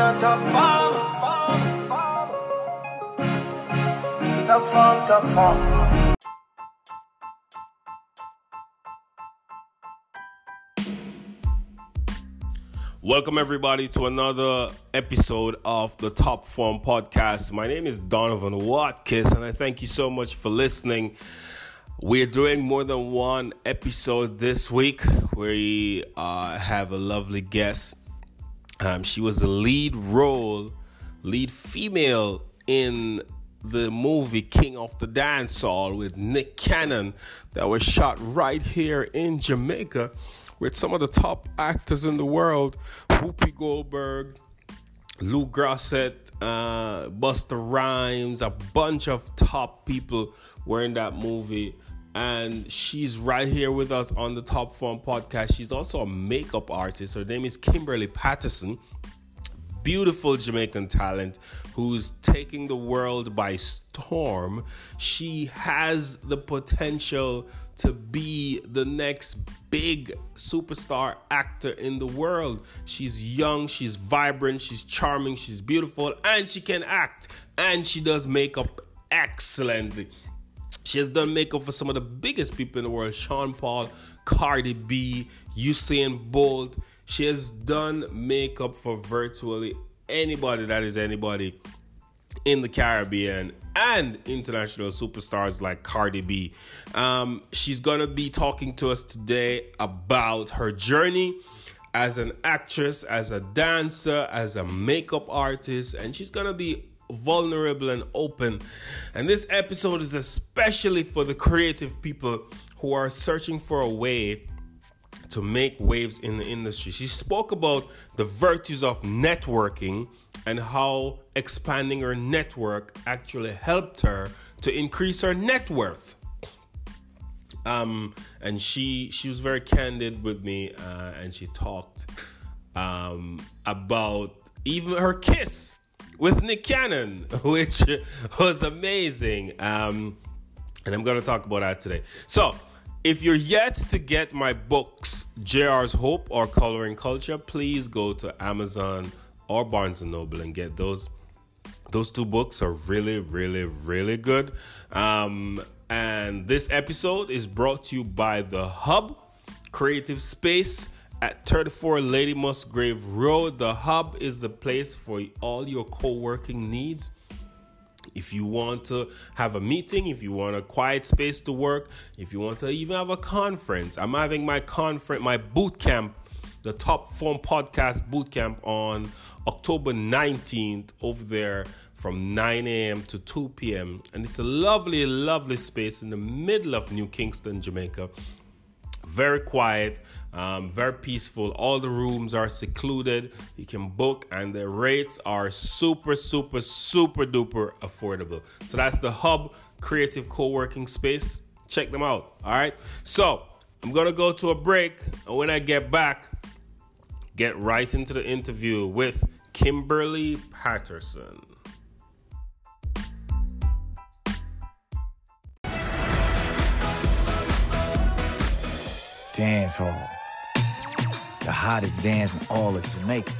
a top farm. Top farm, top farm. Welcome, everybody, to another episode of the Top Form Podcast. My name is Donovan Watkins, and I thank you so much for listening. We're doing more than one episode this week. We uh, have a lovely guest. Um, she was the lead role, lead female in the movie King of the Dance Hall with Nick Cannon that was shot right here in Jamaica with some of the top actors in the world Whoopi Goldberg, Lou Gossett, uh, Busta Rhymes, a bunch of top people were in that movie. And she's right here with us on the Top Form podcast. She's also a makeup artist. Her name is Kimberly Patterson beautiful Jamaican talent who's taking the world by storm. She has the potential to be the next big superstar actor in the world. She's young, she's vibrant, she's charming, she's beautiful, and she can act. And she does makeup excellently. She has done makeup for some of the biggest people in the world Sean Paul, Cardi B, Usain Bolt. She has done makeup for virtually anybody that is anybody in the Caribbean and international superstars like Cardi B. Um, she's gonna be talking to us today about her journey as an actress, as a dancer, as a makeup artist, and she's gonna be vulnerable and open. And this episode is especially for the creative people who are searching for a way to make waves in the industry. She spoke about the virtues of networking and how expanding her network actually helped her to increase her net worth. Um, and she she was very candid with me, uh, and she talked um, about even her kiss with Nick Cannon, which was amazing. Um, and I'm going to talk about that today. So if you're yet to get my books, JR's Hope or Coloring Culture, please go to Amazon or Barnes and Noble and get those. Those two books are really, really, really good. Um, and this episode is brought to you by The Hub Creative Space at 34 Lady Musgrave Road. The Hub is the place for all your co working needs if you want to have a meeting, if you want a quiet space to work, if you want to even have a conference, I'm having my conference, my boot camp, the Top Form Podcast boot camp on October 19th over there from 9 a.m. to 2 p.m. And it's a lovely, lovely space in the middle of New Kingston, Jamaica very quiet, um, very peaceful. All the rooms are secluded. You can book, and the rates are super, super, super duper affordable. So that's the Hub Creative Co working space. Check them out. All right. So I'm to go to a break. And when I get back, get right into the interview with Kimberly Patterson. dance hall. The hottest dance in all of Jamaica.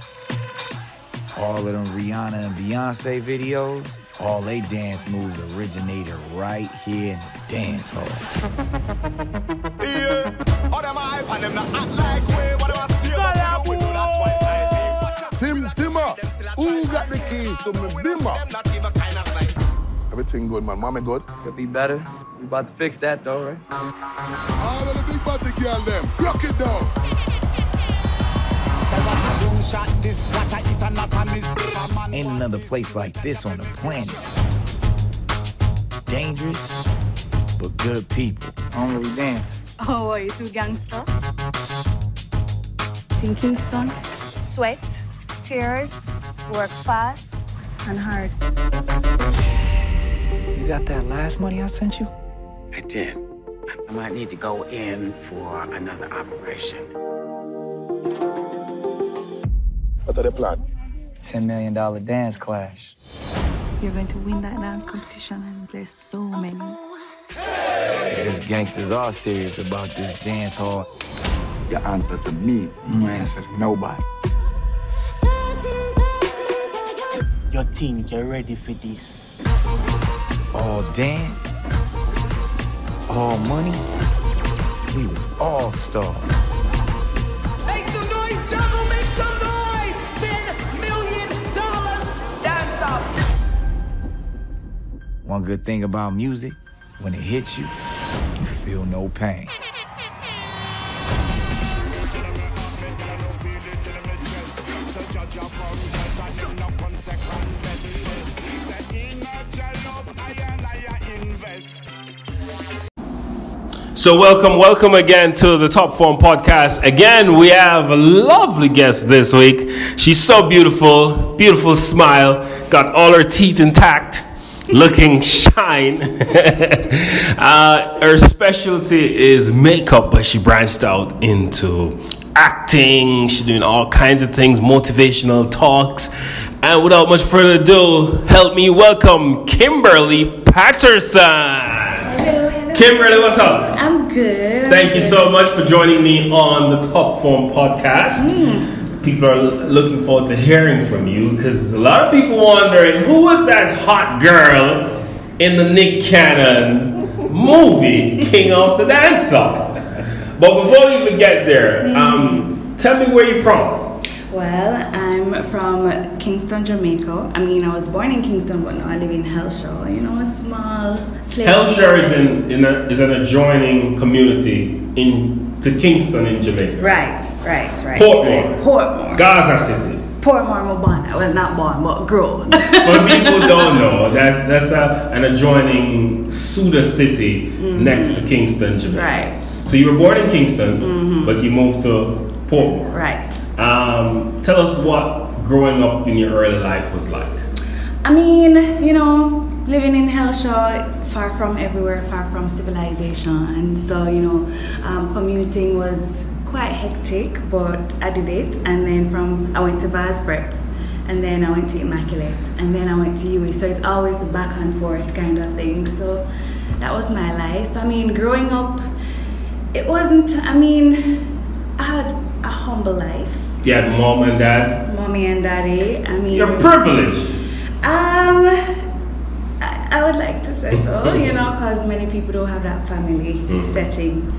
All of them Rihanna and Beyonce videos, all they dance moves originated right here in the dance hall. Yeah. All them hype and them not act like way. What do I see about we do that twice a. Tim Simmer, who got the keys to me bimmer? Them not even kind of like. Everything good, man. Mommy good. Could be better. We about to fix that though, right? All of the big body girl them, rock it down. Ain't another place like this on the planet. Dangerous, but good people. Only we dance. Oh, are you too gangster? In Kingston, sweat, tears, work fast and hard. You got that last money I sent you? I did. I might need to go in for another operation. What are the plan? $10 million dance clash. You're going to win that dance competition and bless so many. These gangsters are serious about this dance hall. Your answer to me. You mm. answer to nobody. Your team, you're ready for this? All dance, all money. We was all stars. One good thing about music, when it hits you, you feel no pain. So, welcome, welcome again to the Top Form Podcast. Again, we have a lovely guest this week. She's so beautiful, beautiful smile, got all her teeth intact, looking shine. uh, her specialty is makeup, but she branched out into acting. She's doing all kinds of things, motivational talks. And without much further ado, help me welcome Kimberly Patterson. Kimberly, what's up? I'm good. Thank you so much for joining me on the Top Form podcast. Hmm. People are looking forward to hearing from you because a lot of people wondering who was that hot girl in the Nick Cannon movie, King of the Dancehall. But before we even get there, um, tell me where you're from. Well, I'm from Kingston, Jamaica. I mean, I was born in Kingston, but now I live in Hellshire. You know, a small place. Hellshire is in, in a, is an adjoining community in to Kingston in Jamaica. Right, right, right. Portmore. right. Portmore. Gaza City. Portmore, Mobana. Well, not born, but grow. For people who don't know, that's that's a, an adjoining Suda city mm-hmm. next to Kingston, Jamaica. Right. So you were born in Kingston, mm-hmm. but you moved to Portmore. right. Um, tell us what growing up in your early life was like. I mean, you know, living in Hellshire, far from everywhere, far from civilization, and so you know, um, commuting was quite hectic, but I did it. And then from I went to Vaz Prep, and then I went to Immaculate, and then I went to UWI. So it's always a back and forth kind of thing. So that was my life. I mean, growing up, it wasn't. I mean, I had a humble life, You had mom and dad. mommy and daddy. I mean, You're privileged. um, I, I would like to say so, you know, because many people don't have that family Mhm. setting.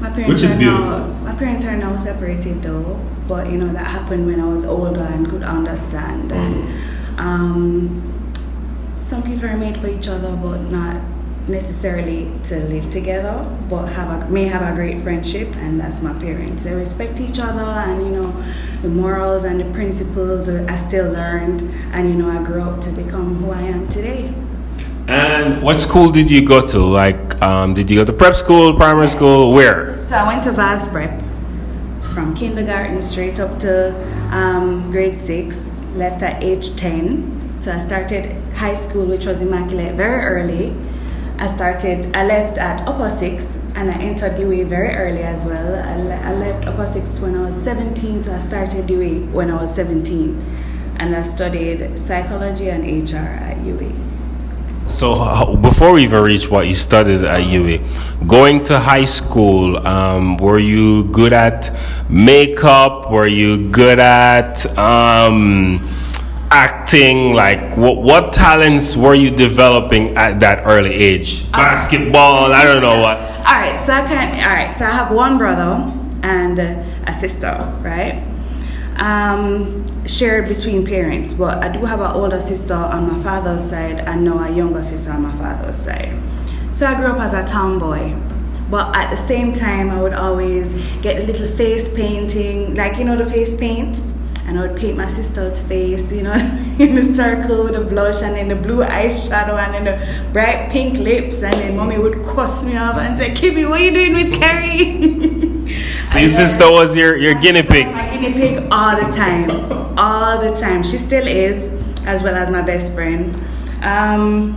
My parents Which is are beautiful. Now, my parents are now separated though, but you know that happened when I was older and could understand. And um, some people are made for each other, but not necessarily to live together, but have a, may have a great friendship, and that's my parents. They respect each other, and you know, the morals and the principles I still learned, and you know, I grew up to become who I am today. And what school did you go to? Like, um, did you go to prep school, primary school? Where? So I went to Vaz Prep from kindergarten straight up to um, grade six, left at age 10. So I started high school, which was Immaculate, very early. I started, I left at upper six and I entered UWI very early as well. I, I left upper six when I was 17, so I started UWI when I was 17. And I studied psychology and HR at UWI. So uh, before we even reach what you studied at UWI, going to high school, um, were you good at makeup? Were you good at um, acting? Like what what talents were you developing at that early age? Basketball, I don't know what. All right, so I can. All right, so I have one brother and uh, a sister, right? Um, shared between parents, but I do have an older sister on my father's side and now a younger sister on my father's side. So I grew up as a tomboy, but at the same time, I would always get a little face painting, like you know the face paints. And I would paint my sister's face, you know, in a circle with a blush and then the blue eyeshadow and then the bright pink lips. And then mommy would cuss me off and say, Kimmy, what are you doing with Carrie? So your sister was your, your guinea pig. my guinea pig all the time. All the time. She still is, as well as my best friend. Um,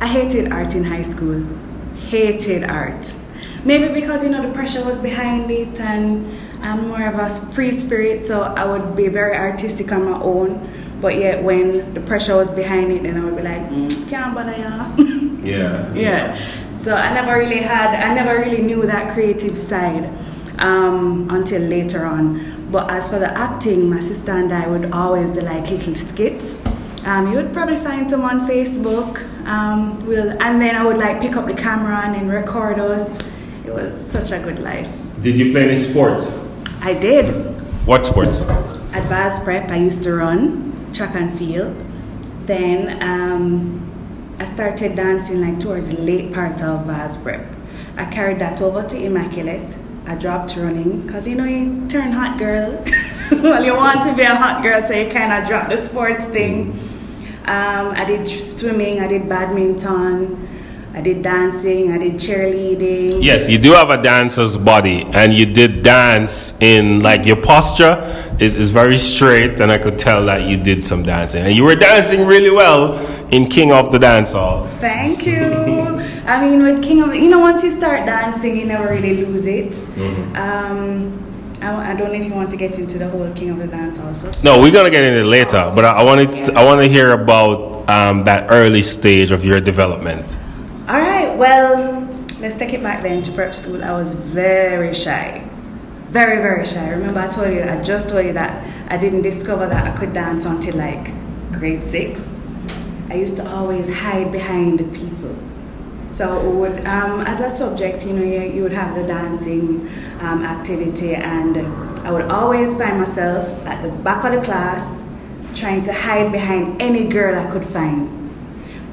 I hated art in high school. Hated art. Maybe because you know the pressure was behind it and I'm more of a free spirit, so I would be very artistic on my own. But yet when the pressure was behind it, then I would be like, mm, can't bother ya. Yeah. yeah. So I never really had, I never really knew that creative side. um, until later on. But as for the acting, my sister and I would always do like little skits. Um, you would probably find some on Facebook. Um, we'll, and then I would like pick up the camera and then record us. It was such a good life. Did you play any sports? I did. What sports? At Vaz Prep, I used to run track and field. Then um, I started dancing like towards the late part of Vaz Prep. I carried that over to Immaculate. I dropped running because you know you turn hot girl. well, you want to be a hot girl, so you kind of drop the sports thing. Um, I did swimming, I did badminton, I did dancing, I did cheerleading. Yes, you do have a dancer's body, and you did dance in like your posture is, is very straight, and I could tell that you did some dancing, and you were dancing really well in King of the Dance Hall. Thank you. I mean, with King of, you know, once you start dancing, you never really lose it. Um, I, I don't know if you want to get into the whole King of the Dance also. No, we're gonna get into it later, but I, I wanted to, I want to hear about um, that early stage of your development. Well, let's take it back then to prep school. I was very shy. Very, very shy. Remember, I told you, I just told you that I didn't discover that I could dance until like grade six. I used to always hide behind the people. So, would, um, as a subject, you know, you, you would have the dancing um, activity, and I would always find myself at the back of the class trying to hide behind any girl I could find.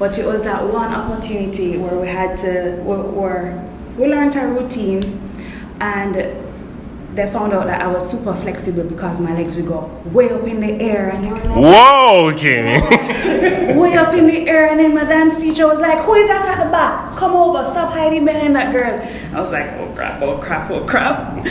But it was that one opportunity where we had to, where, we learned our routine, and they found out that I was super flexible because my legs would go way up in the air, and they were like, Whoa, Kimmy! way up in the air, and then my dance teacher was like, "Who is that at the back? Come over! Stop hiding behind that girl." I was like, "Oh crap! Oh crap! Oh crap!"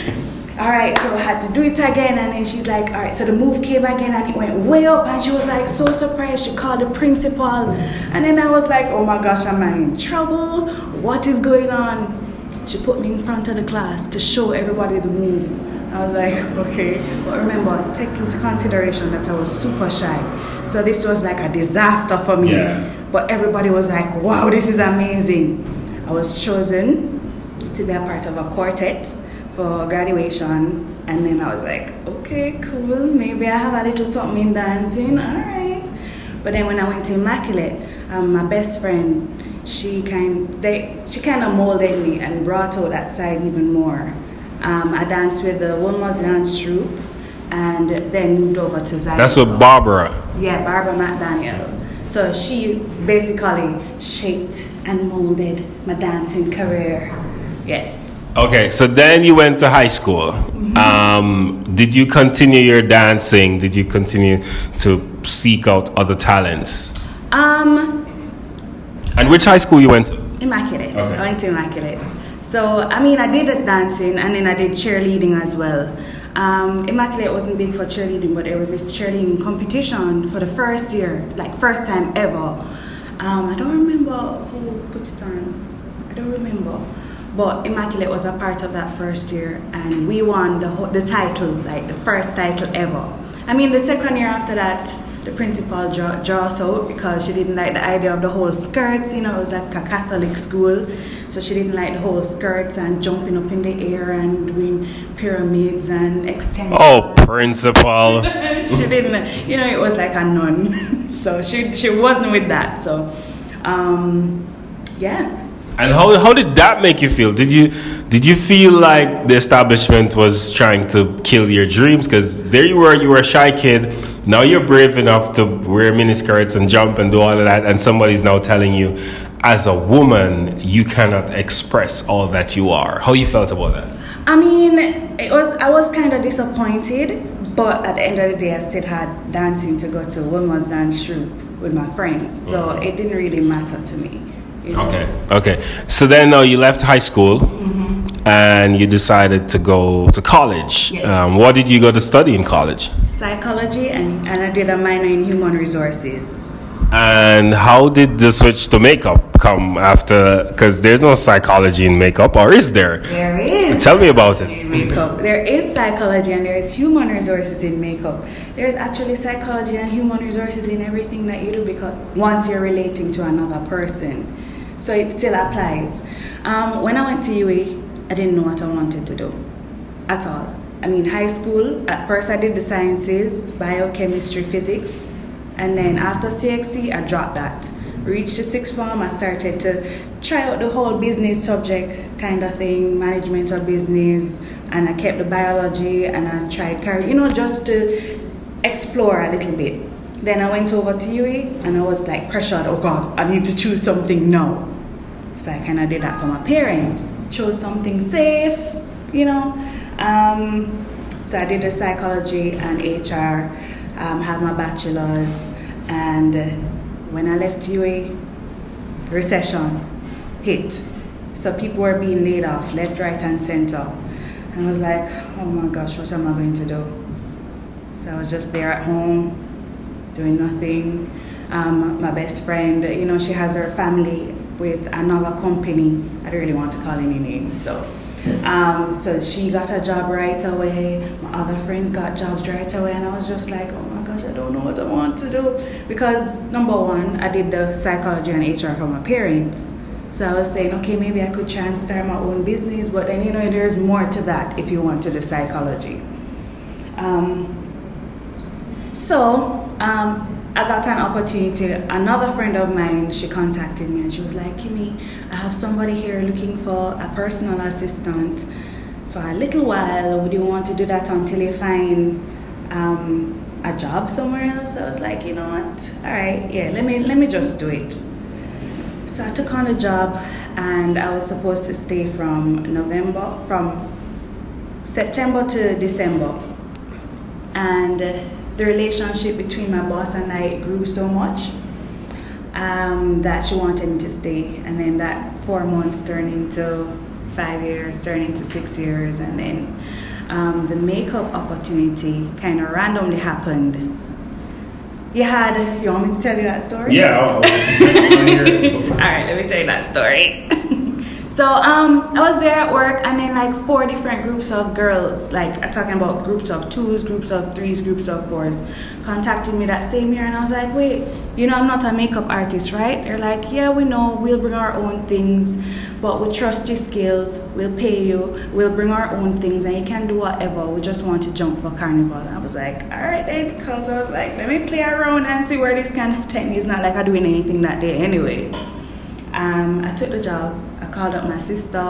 All right, so I had to do it again, and then she's like, all right, so the move came again, and it went way up, and she was like so surprised. She called the principal, and then I was like, oh my gosh, am I in trouble? What is going on? She put me in front of the class to show everybody the move. I was like, okay. But remember, take into consideration that I was super shy. So this was like a disaster for me. Yeah. But everybody was like, wow, this is amazing. I was chosen to be a part of a quartet for graduation. And then I was like, okay, cool. Maybe I have a little something in dancing. All right. But then when I went to Immaculate, um, my best friend, she kind they she kind of molded me and brought out that side even more. Um, I danced with the Wilma's dance troupe, and then moved over to Zion. That's with Barbara. Yeah, Barbara McDaniel. So she basically shaped and molded my dancing career. Yes. Okay, so then you went to high school. Um, did you continue your dancing? Did you continue to seek out other talents? Um, And which high school you went to? Immaculate. Okay. I went to Immaculate. So, I mean, I did the dancing and then I did cheerleading as well. Um, Immaculate wasn't big for cheerleading, but there was this cheerleading competition for the first year, like first time ever. Um, I don't remember who put it on. I don't remember. But Immaculate was a part of that first year, and we won the whole, the title, like the first title ever. I mean, the second year after that, the principal draw, draw us out because she didn't like the idea of the whole skirts. You know, it was like a Catholic school, so she didn't like the whole skirts and jumping up in the air and doing pyramids and extensions. Oh, principal. she didn't, you know, it was like a nun. so she she wasn't with that. So, um, yeah. And how, how did that make you feel? Did you did you feel like the establishment was trying to kill your dreams? Because there you were, you were a shy kid. Now you're brave enough to wear miniskirts and jump and do all of that, and somebody's now telling you, as a woman, you cannot express all that you are. How you felt about that? I mean, it was I was kind of disappointed, but at the end of the day, I still had dancing to go to Wilma's dance troupe with my friends, so mm-hmm. it didn't really matter to me. You know. Okay. Okay. So then, uh, you left high school, and you decided to go to college. Yes. Um, what did you go to study in college? Psychology, and, and I did a minor in human resources. And how did the switch to makeup come after? Because there's no psychology in makeup, or is there? There is. Tell me about it. makeup. There is psychology and there is human resources in makeup. There is actually psychology and human resources in everything that you do because once you're relating to another person. So it still applies. Um, when I went to UWI, I didn't know what I wanted to do. at all. I mean, high school, at first I did the sciences, biochemistry, physics, and then after CXC, I dropped that. Reached the sixth form, I started to try out the whole business subject kind of thing, management of business, and I kept the biology and I tried you know, just to explore a little bit. Then I went over to UWI and I was like pressured, oh God, I need to choose something now. So I kind of did that for my parents. Chose something safe, you know. Um, so I did the psychology and HR, um, have my bachelor's, and uh, when I left UWI, recession hit. So people were being laid off, left, right, and center. And I was like, oh my gosh, what am I going to do? So I was just there at home, doing nothing. Um, my best friend, you know, she has her family with another company. I don't really want to call any names, so. Um, so she got a job right away. My other friends got jobs right away, and I was just like, oh my gosh, I don't know what I want to do. Because number one, I did the psychology and HR for my parents. So I was saying, okay, maybe I could try and start my own business, but then you know, there's more to that if you want to do psychology. Um, so um, I got an opportunity. Another friend of mine, she contacted me and she was like, Kimmy, I have somebody here looking for a personal assistant for a little while. Would you want to do that until you find um, a job somewhere else? I was like, you know what? All right, yeah, let me let me just do it. So I took on the job and I was supposed to stay from November, from September to December. And uh, the relationship between my boss and I grew so much um, that she wanted me to stay. And then that four months turned into five years, turned into six years. And then um, the makeup opportunity kind of randomly happened. You had, you want me to tell you that story? Yeah. All right, let me tell you that story. so um, I was there at work, and then like four different groups of girls, like I'm talking about groups of twos, groups of threes, groups of fours, contacted me that same year, and I was like, wait, you know, I'm not a makeup artist, right? They're like, yeah, we know, we'll bring our own things, but we trust your skills, we'll pay you, we'll bring our own things, and you can do whatever. We just want to jump for carnival. And I was like, all right then, because I was like, let me play around and see where this can take me. It's not like I'm doing anything that day anyway. Um, I took the job. I called up my sister,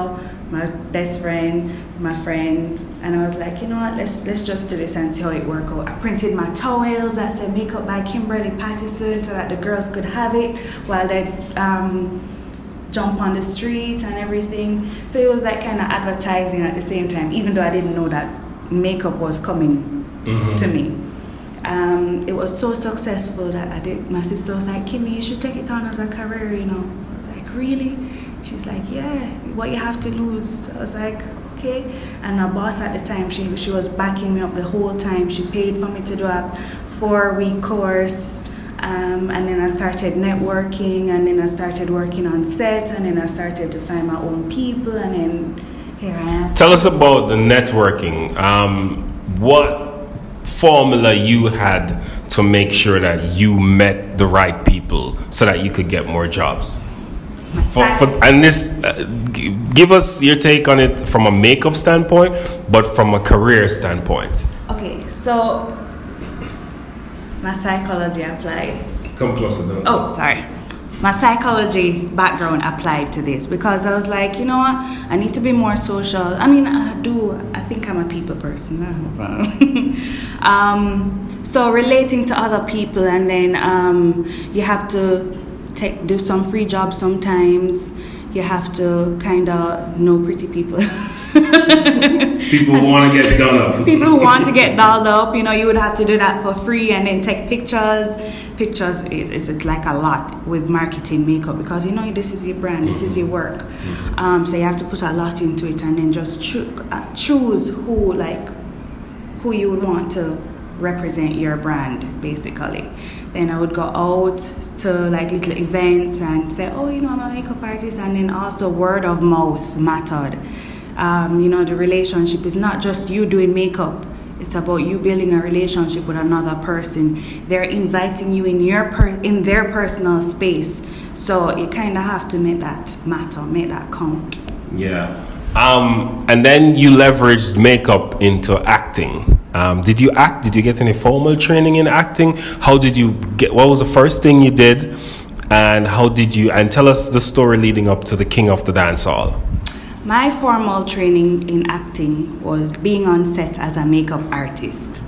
my best friend, my friend, and I was like, you know what? Let's let's just do this and see how it works out. I printed my towels that said "Makeup by Kimberly Patterson" so that the girls could have it while they um, jump on the street and everything. So it was like kind of advertising at the same time, even though I didn't know that makeup was coming Mhm. to me. Um, it was so successful that I did. My sister was like, "Kimmy, you should take it on as a career," you know. I was like, "Really?" She's like, "Yeah. What you have to lose?" I was like, "Okay." And my boss at the time, she she was backing me up the whole time. She paid for me to do a four week course. Um, and then I started networking, and then I started working on set, and then I started to find my own people, and then here I am. Tell us about the networking. Um, what formula you had to make sure that you met the right people so that you could get more jobs? For, for, and this, uh, g- give us your take on it from a makeup standpoint, but from a career standpoint. Okay, so my psychology applied. Come closer, though. Oh, sorry. My psychology background applied to this because I was like, you know what? I need to be more social. I mean, I do. I think I'm a people person. I have a- um, so relating to other people, and then um, you have to take do some free jobs sometimes. You have to kind of know pretty people. People who want to get dolled up. people who want to get dolled up, you know, you would have to do that for free and then take pictures. Pictures is, is it's like a lot with marketing makeup because you know this is your brand, this is your work. Um, so you have to put a lot into it and then just choo- uh, choose who like who you would want to represent your brand basically. Then I would go out to like little events and say, oh, you know, I'm a makeup artist, and then also word of mouth mattered. Um, you know, the relationship is not just you doing makeup. It's about you building a relationship with another person. They're inviting you in your per- in their personal space, so you kind of have to make that matter, make that count. Yeah. Um, and then you leveraged makeup into acting. Um, did you act? Did you get any formal training in acting? How did you get? What was the first thing you did? And how did you? And tell us the story leading up to the King of the Dance Hall. My formal training in acting was being on set as a makeup artist.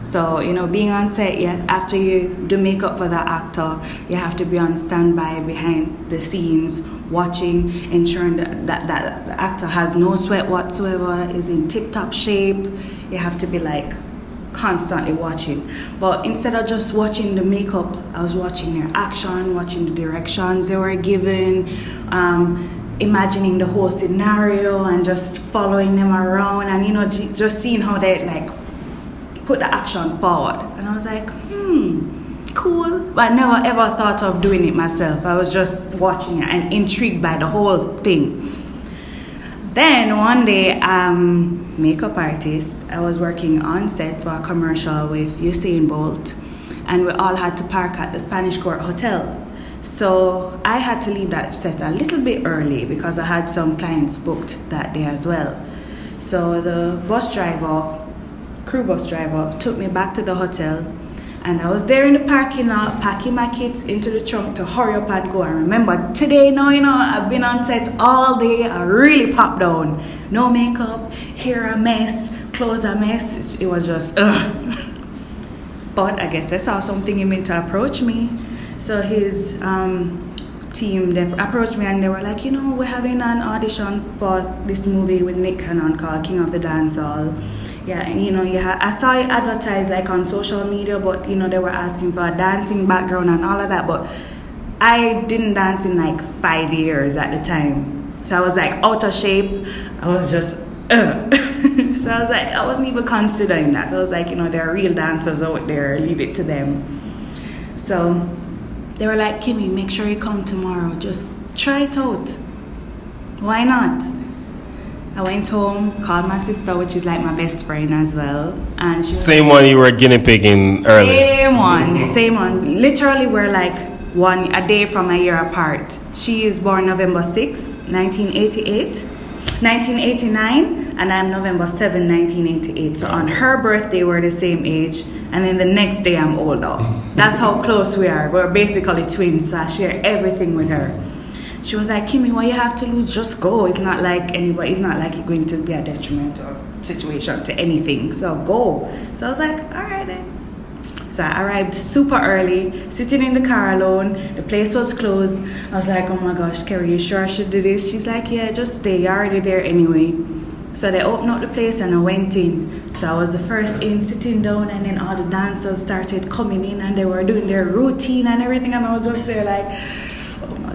So, you know, being on set, yeah, after you do makeup for the actor, you have to be on standby behind the scenes, watching, ensuring that, that, that the actor has no sweat whatsoever, is in tip top shape. You have to be like constantly watching. But instead of just watching the makeup, I was watching their action, watching the directions they were given. Um, imagining the whole scenario and just following them around and you know just seeing how they like put the action forward and i was like hmm cool but i never ever thought of doing it myself i was just watching it and intrigued by the whole thing then one day um makeup artist i was working on set for a commercial with usain bolt and we all had to park at the spanish court hotel so I had to leave that set a little bit early because I had some clients booked that day as well. So the bus driver, crew bus driver, took me back to the hotel and I was there in the parking lot packing my kids into the trunk to hurry up and go. I remember today now, you know, I've been on set all day. I really popped down. No makeup, hair a mess, clothes a mess. It was just, ugh. But I guess I saw something in me to approach me. So his um, team they approached me and they were like, you know, we're having an audition for this movie with Nick Cannon called King of the Dance Hall. Yeah, and you know, yeah, I saw it advertised like on social media, but you know, they were asking for a dancing background and all of that. But I didn't dance in like five years at the time, so I was like out of shape. I was just. So I was like, I wasn't even considering that. So I was like, you know, there are real dancers out there, leave it to them. So they were like, Kimmy, make sure you come tomorrow. Just try it out. Why not? I went home, called my sister, which is like my best friend as well, and she same one you were guinea pigging earlier. Same one, same one. Literally, we're like one a day from a year apart. She is born November 6, 1988. 1989 and I'm November 7, 1988. So on her birthday we're the same age and then the next day I'm older. That's how close we are. We're basically twins, so I share everything with her. She was like, Kimmy, what you have to lose? Just go. It's not like anybody, it's not like you're going to be a detrimental situation to anything. So go. So I was like, all right then. So I arrived super early, sitting in the car alone. The place was closed. I was like, oh my gosh, Kerry, you sure I should do this? She's like, yeah, just stay. You're already there anyway. So they opened up the place and I went in. So I was the first in, sitting down, and then all the dancers started coming in and they were doing their routine and everything. And I was just there like,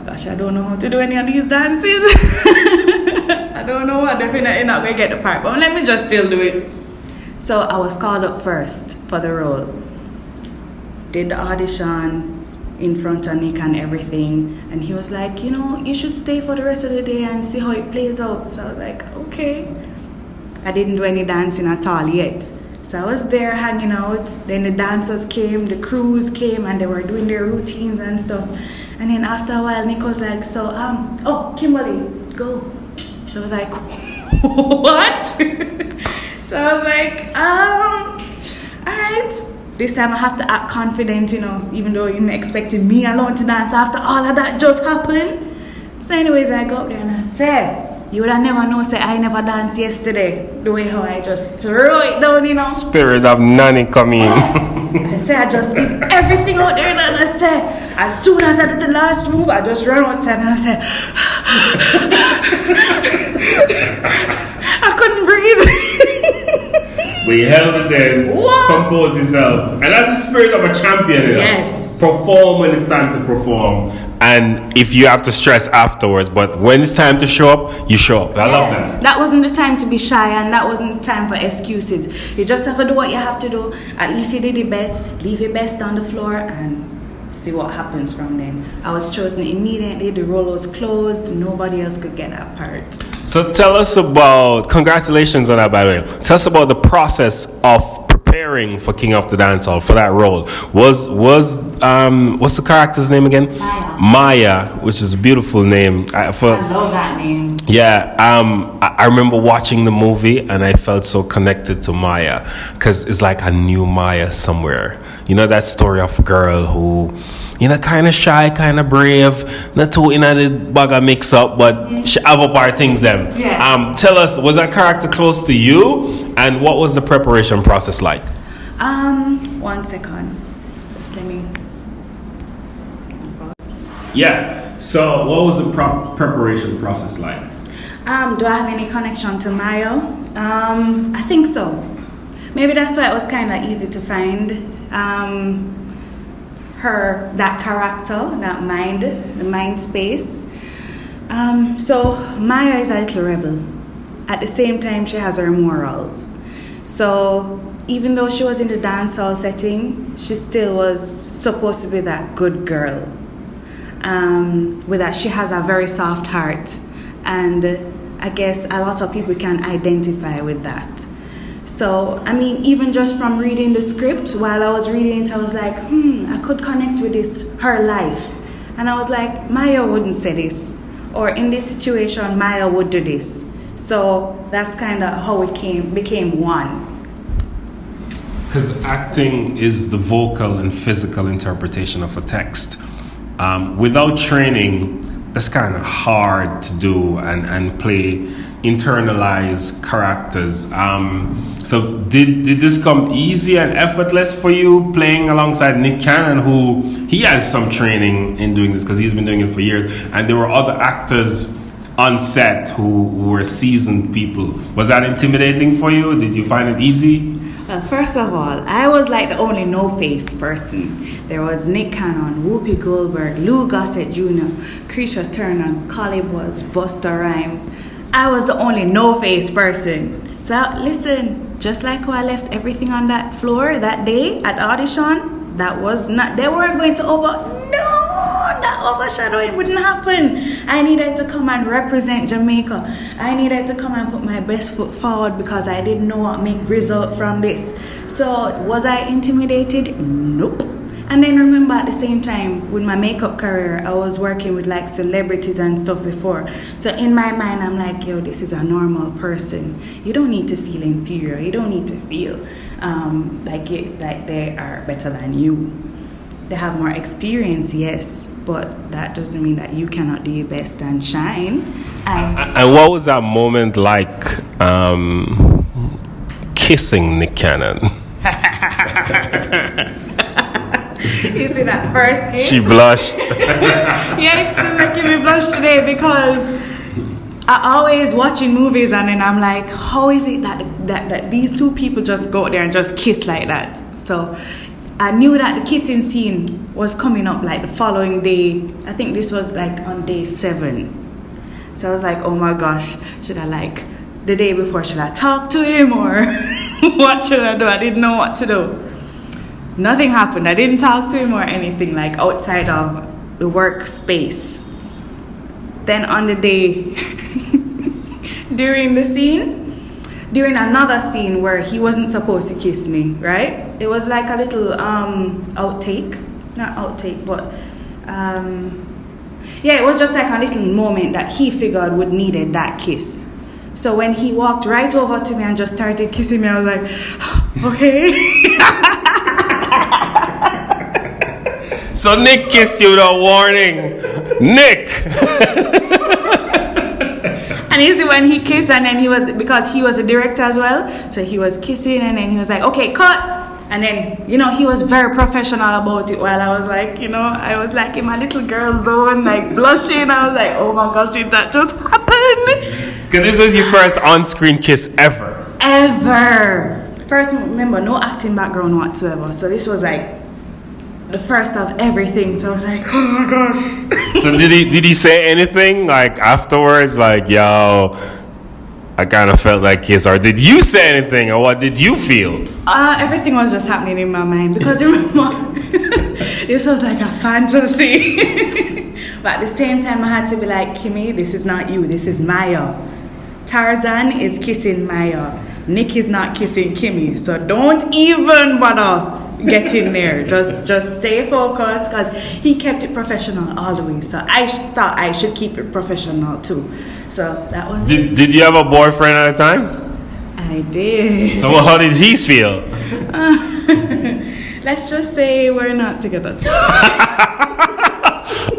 gosh, I don't know how to do any of these dances. I don't know. I'm definitely not going to get the part, but let me just still do it. So I was called up first for the role. Did the audition in front of Nick and everything. And he was like, you know, you should stay for the rest of the day and see how it plays out. So I was like, okay. I didn't do any dancing at all yet. So I was there hanging out. Then the dancers came, the crews came, and they were doing their routines and stuff. And then after a while, Nick was like, so, um, oh, Kimberly, go. So I was like, what? so I was like, um, all right. This time I have to act confident, you know, even though you're expecting me alone to dance after all of that just happened. So, anyways, I got there and I said, You would have never know, say, I never danced yesterday. The way how I just throw it down, you know. Spirits of nanny coming in. I said, I just leave everything out there, and I said, as soon as I did the last move, I just ran outside and I said, I couldn't breathe. but you held it in, What? compose yourself. And that's the spirit of a champion. You know? Yes. Perform when it's time to perform. And if you have to stress afterwards, but when it's time to show up, you show up. I love that. That wasn't the time to be shy, and that wasn't the time for excuses. You just have to do what you have to do. At least you did your best. Leave your best on the floor and see what happens from then. I was chosen immediately. The role was closed. Nobody else could get that part. So tell us about, congratulations on that, by the way. Tell us about the process of preparing for King of the Dancehall for that role was was um what's the character's name again? Maya. Maya, which is a beautiful name. I, for, I love that name. yeah, um, I, I remember watching the movie and I felt so connected to Maya because it's like a new Maya somewhere. You know that story of a girl who, you know, kind of shy, kind of brave, not too in the bag of mix up, but she have up her things them. Yeah. Um, tell us, was that character close to you, and what was the preparation process like? Um, one second. Just let me. Yeah. So, what was the pro- preparation process like? Um, do I have any connection to Maya? Um, I think so. Maybe that's why it was kind of easy to find um, her that character, that mind, the mind space. Um, so Maya is a little rebel. At the same time, she has her morals. So even though she was in the dancehall setting, she still was supposed to be that good girl. Um, with that, she has a very soft heart, and I guess a lot of people can identify with that. So, I mean, even just from reading the script, while I was reading it, I was like, hmm, I could connect with this, her life. And I was like, Maya wouldn't say this. Or in this situation, Maya would do this. So that's kind of how we came, became one. Because acting is the vocal and physical interpretation of a text. Um, without training, that's kind of hard to do and, and play internalized characters. Um, so, did, did this come easy and effortless for you playing alongside Nick Cannon, who he has some training in doing this because he's been doing it for years, and there were other actors on set who, who were seasoned people. Was that intimidating for you? Did you find it easy? Well, first of all, I was like the only no face person. There was Nick Cannon, Whoopi Goldberg, Lou Gossett Jr., Kreesha Turner, Collie Busta Rhymes. I was the only no face person. So, listen, just like how I left everything on that floor that day at audition, that was not, they weren't going to over, no! that overshadowing wouldn't happen. I needed to come and represent Jamaica. I needed to come and put my best foot forward because I didn't know what make result from this. So was I intimidated? Nope. And then remember at the same time with my makeup career, I was working with like celebrities and stuff before. So in my mind, I'm like, yo, this is a normal person. You don't need to feel inferior. You don't need to feel um, like it, like they are better than you. They have more experience, yes, but that doesn't mean that you cannot do your best and shine. And And what was that moment like um, kissing Nick Cannon? you see that first kiss? She blushed. yeah, it's making me blush today because I always watching movies and then I'm like, how is it that, that that these two people just go there and just kiss like that? So I knew that the kissing scene was coming up like the following day. I think this was like on day seven. So I was like, oh my gosh, should I like the day before should I talk to him or what should I do? I didn't know what to do. Nothing happened. I didn't talk to him or anything like outside of the workspace. Then on the day during the scene, during another scene where he wasn't supposed to kiss me, right? It was like a little um, outtake, not outtake, but um, yeah, it was just like a little moment that he figured would needed that kiss. So when he walked right over to me and just started kissing me, I was like, okay. so Nick kissed you without warning. Nick! And see when he kissed and then he was because he was a director as well, so he was kissing and then he was like, okay, cut. And then you know he was very professional about it. While I was like, you know, I was like in my little girl zone, like blushing. I was like, oh my gosh, did that just happen? Because this was your first on-screen kiss ever. Ever. First, remember, no acting background whatsoever. So this was like the first of everything. So I was like, oh my gosh. So did he did he say anything like afterwards? Like, yo, I kind of felt like kiss, or did you say anything, or what did you feel? Uh, everything was just happening in my mind because remember, this was like a fantasy. but at the same time, I had to be like, Kimmy, this is not you, this is Maya. Tarzan is kissing Maya. Nick is not kissing Kimmy, so don't even bother get in there. Just just stay focused because he kept it professional all the way. So I sh- thought I should keep it professional too. So that was Did, did you have a boyfriend at the time? I did. So how did he feel? Let's just say we're not together.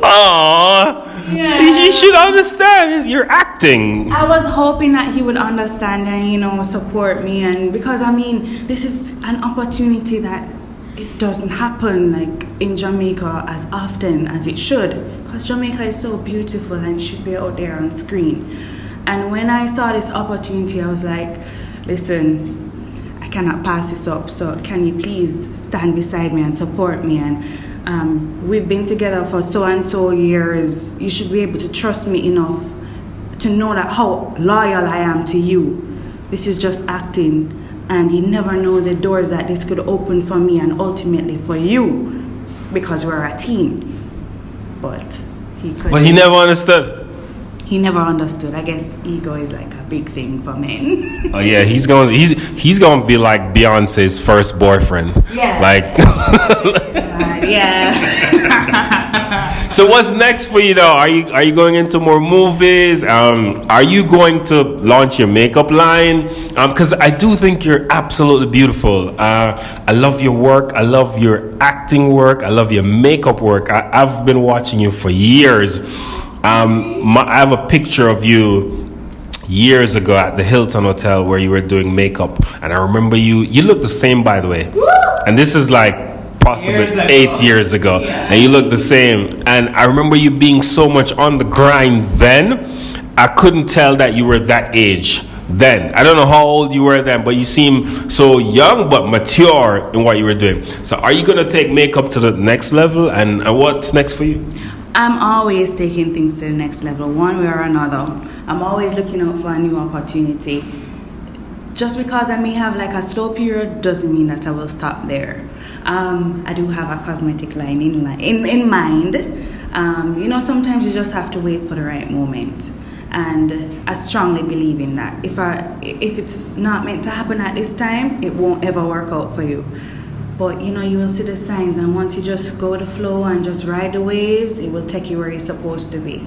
Aww. Yeah. You should understand. You're acting. I was hoping that he would understand and you know support me and because I mean this is an opportunity that it doesn't happen like in Jamaica as often as it should because Jamaica is so beautiful and should be out there on screen. And when I saw this opportunity, I was like, listen, I cannot pass this up. So can you please stand beside me and support me? And um, we've been together for so and so years. You should be able to trust me enough to know that how loyal I am to you. This is just acting, and you never know the doors that this could open for me and ultimately for you, because we're a team. But he could. But he never understood. He never understood. I guess ego is like a big thing for men. Oh yeah, he's going. He's he's going to be like Beyonce's first boyfriend. Yeah. Like. Uh, yeah. so what's next for you though? Are you are you going into more movies? Um, are you going to launch your makeup line? Because I do think you're absolutely beautiful. Uh, I love your work. I love your acting work. I love your makeup work. I, I've been watching you for years. Um, my, I have a picture of you years ago at the Hilton Hotel where you were doing makeup, and I remember you. You look the same, by the way. And this is like Years eight years ago, and you look the same. And I remember you being so much on the grind then. I couldn't tell that you were that age then. I don't know how old you were then, but you seem so young but mature in what you were doing. So, are you gonna take makeup to the next level? And, and what's next for you? I'm always taking things to the next level, one way or another. I'm always looking out for a new opportunity. Just because I may have like a slow period doesn't mean that I will stop there. Um, I do have a cosmetic line in, in, in mind. Um, you know, sometimes you just have to wait for the right moment. And I strongly believe in that. If, I, if it's not meant to happen at this time, it won't ever work out for you but you know you will see the signs and once you just go the flow and just ride the waves it will take you where you're supposed to be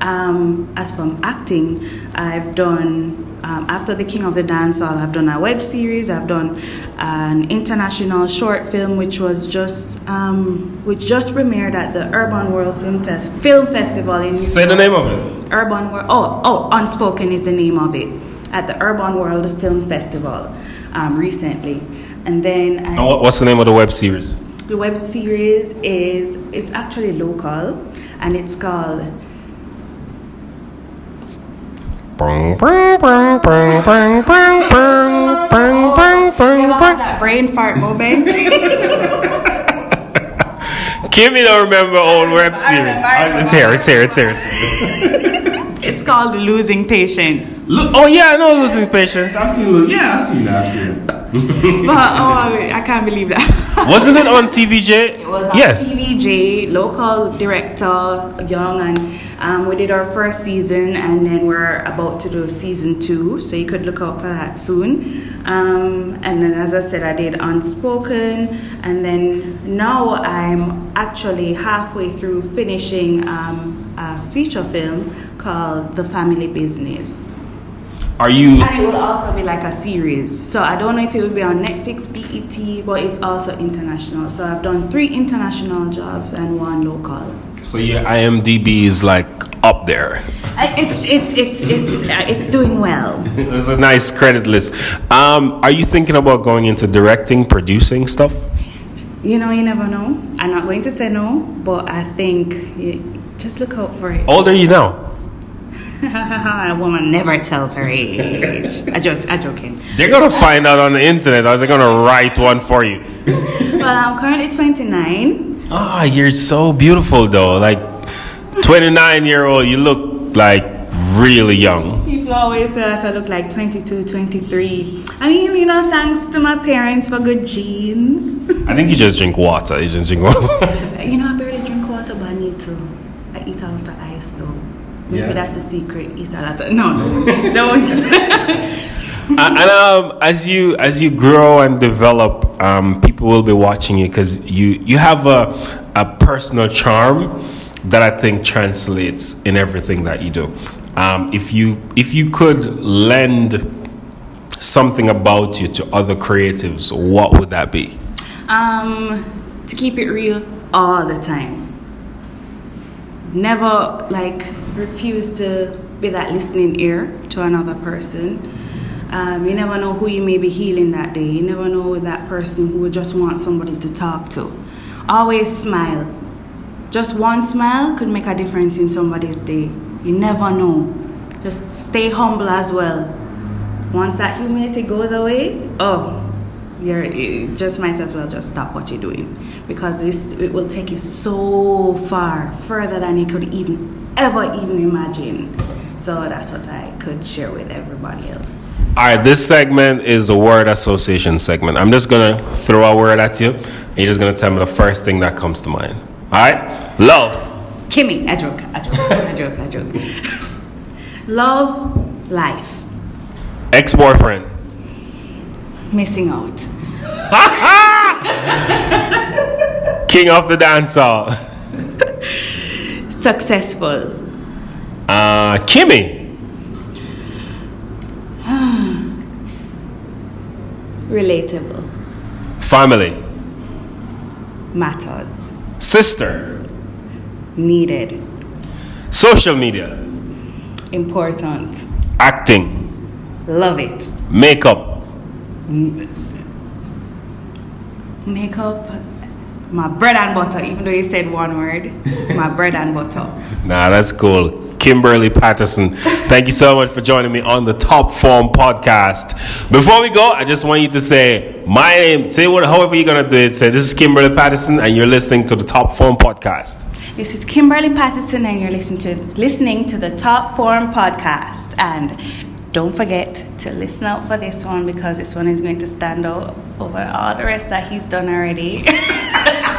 um, as from acting i've done um, after the king of the Dancehall i've done a web series i've done an international short film which was just um, which just premiered at the urban world film, Fest- film festival in New Say the name of it. Urban World. Oh, oh, Unspoken is the name of it at the Urban World Film Festival um, recently, and then I, And what, what's the name of the web series? the web series is it's actually local, and it's called that brain fart moment. Kimmy don't remember old web series. It's here, it's here, it's here. It's here. it's called Losing Patience. Look, oh yeah, I know losing patience. I've seen. Lo- Yeah, I've seen that. I've seen it. But oh, I can't believe that. Wasn't it on TVJ? It was on yes. TVJ, local director, young, and um, we did our first season, and then we're about to do season two, so you could look out for that soon. Um, and then, as I said, I did Unspoken, and then now I'm actually halfway through finishing um, a feature film called The Family Business. Are you? And it would also be like a series. So I don't know if it would be on Netflix, BET, but it's also international. So I've done three international jobs and one local. So your IMDb is like up there. It's it's it's it's uh, it's doing well. There's a nice credit list. Um, are you thinking about going into directing, producing stuff? You know, you never know. I'm not going to say no, but I think just look out for it. How old are you now? a woman never tells her age. I just, I joking. They're gonna find out on the internet, or they're gonna write one for you. Well, I'm currently 29. Ah, you're so beautiful though. Like 29 year old, you look like really young. People always say that I look like 22, 23. I mean, you know, thanks to my parents for good genes. I think you just drink water. You just drink water. You know, I barely drink water, but I need to. I eat a lot of ice, though. Maybe Yeah. that's the secret. Eat a lot of. No, don't. don't. and um, as you as you grow and develop, um, people will be watching you because you you have a a personal charm that I think translates in everything that you do. Um, if you if you could lend something about you to other creatives, what would that be? Um, to keep it real all the time. Never like refuse to be that listening ear to another person. Um, you never know who you may be healing that day. You never know that person who would just want somebody to talk to. Always smile. Just one smile could make a difference in somebody's day. You never know. Just stay humble as well. Once that humility goes away, oh, you're you eh, just might as well just stop what you're doing because this it will take you so far further than you could even ever even imagine. So that's what I could share with everybody else. All right, this segment is a word association segment. I'm just gonna throw a word at you, and you're just gonna tell me the first thing that comes to mind. All right, love. Kimmy, I joke, I joke, I joke, I joke. Love, life, Ex-boyfriend. Missing out, King of the Dancehall. successful, Uh, Kimmy. relatable, Family. matters, Sister. needed, Social media. important, Acting. love it. Makeup. Makeup, my bread and butter. Even though you said one word, it's my bread and butter. Nah, that's cool. Kimberly Patterson, thank you so much for joining me on the Top Form podcast. Before we go, I just want you to say my name, say what, however you're gonna do it. Say this is Kimberly Patterson, and you're listening to the Top Form podcast. This is Kimberly Patterson, and you're listening to listening to the Top Form podcast. And don't forget to listen out for this one because this one is going to stand out over all the rest that he's done already.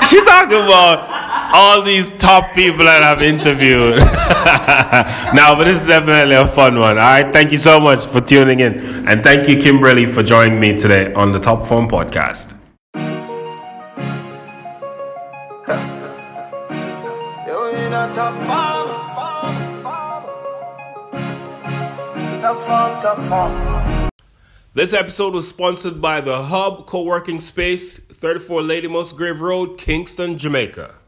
She's talking about all these top people that I've interviewed. now, but this is definitely a fun one. All right, thank you so much for tuning in, and thank you, Kimberly, for joining me today on the Top Form podcast. This episode was sponsored by the Hub Co working Space, 34 Lady Musgrave Road, Kingston, Jamaica.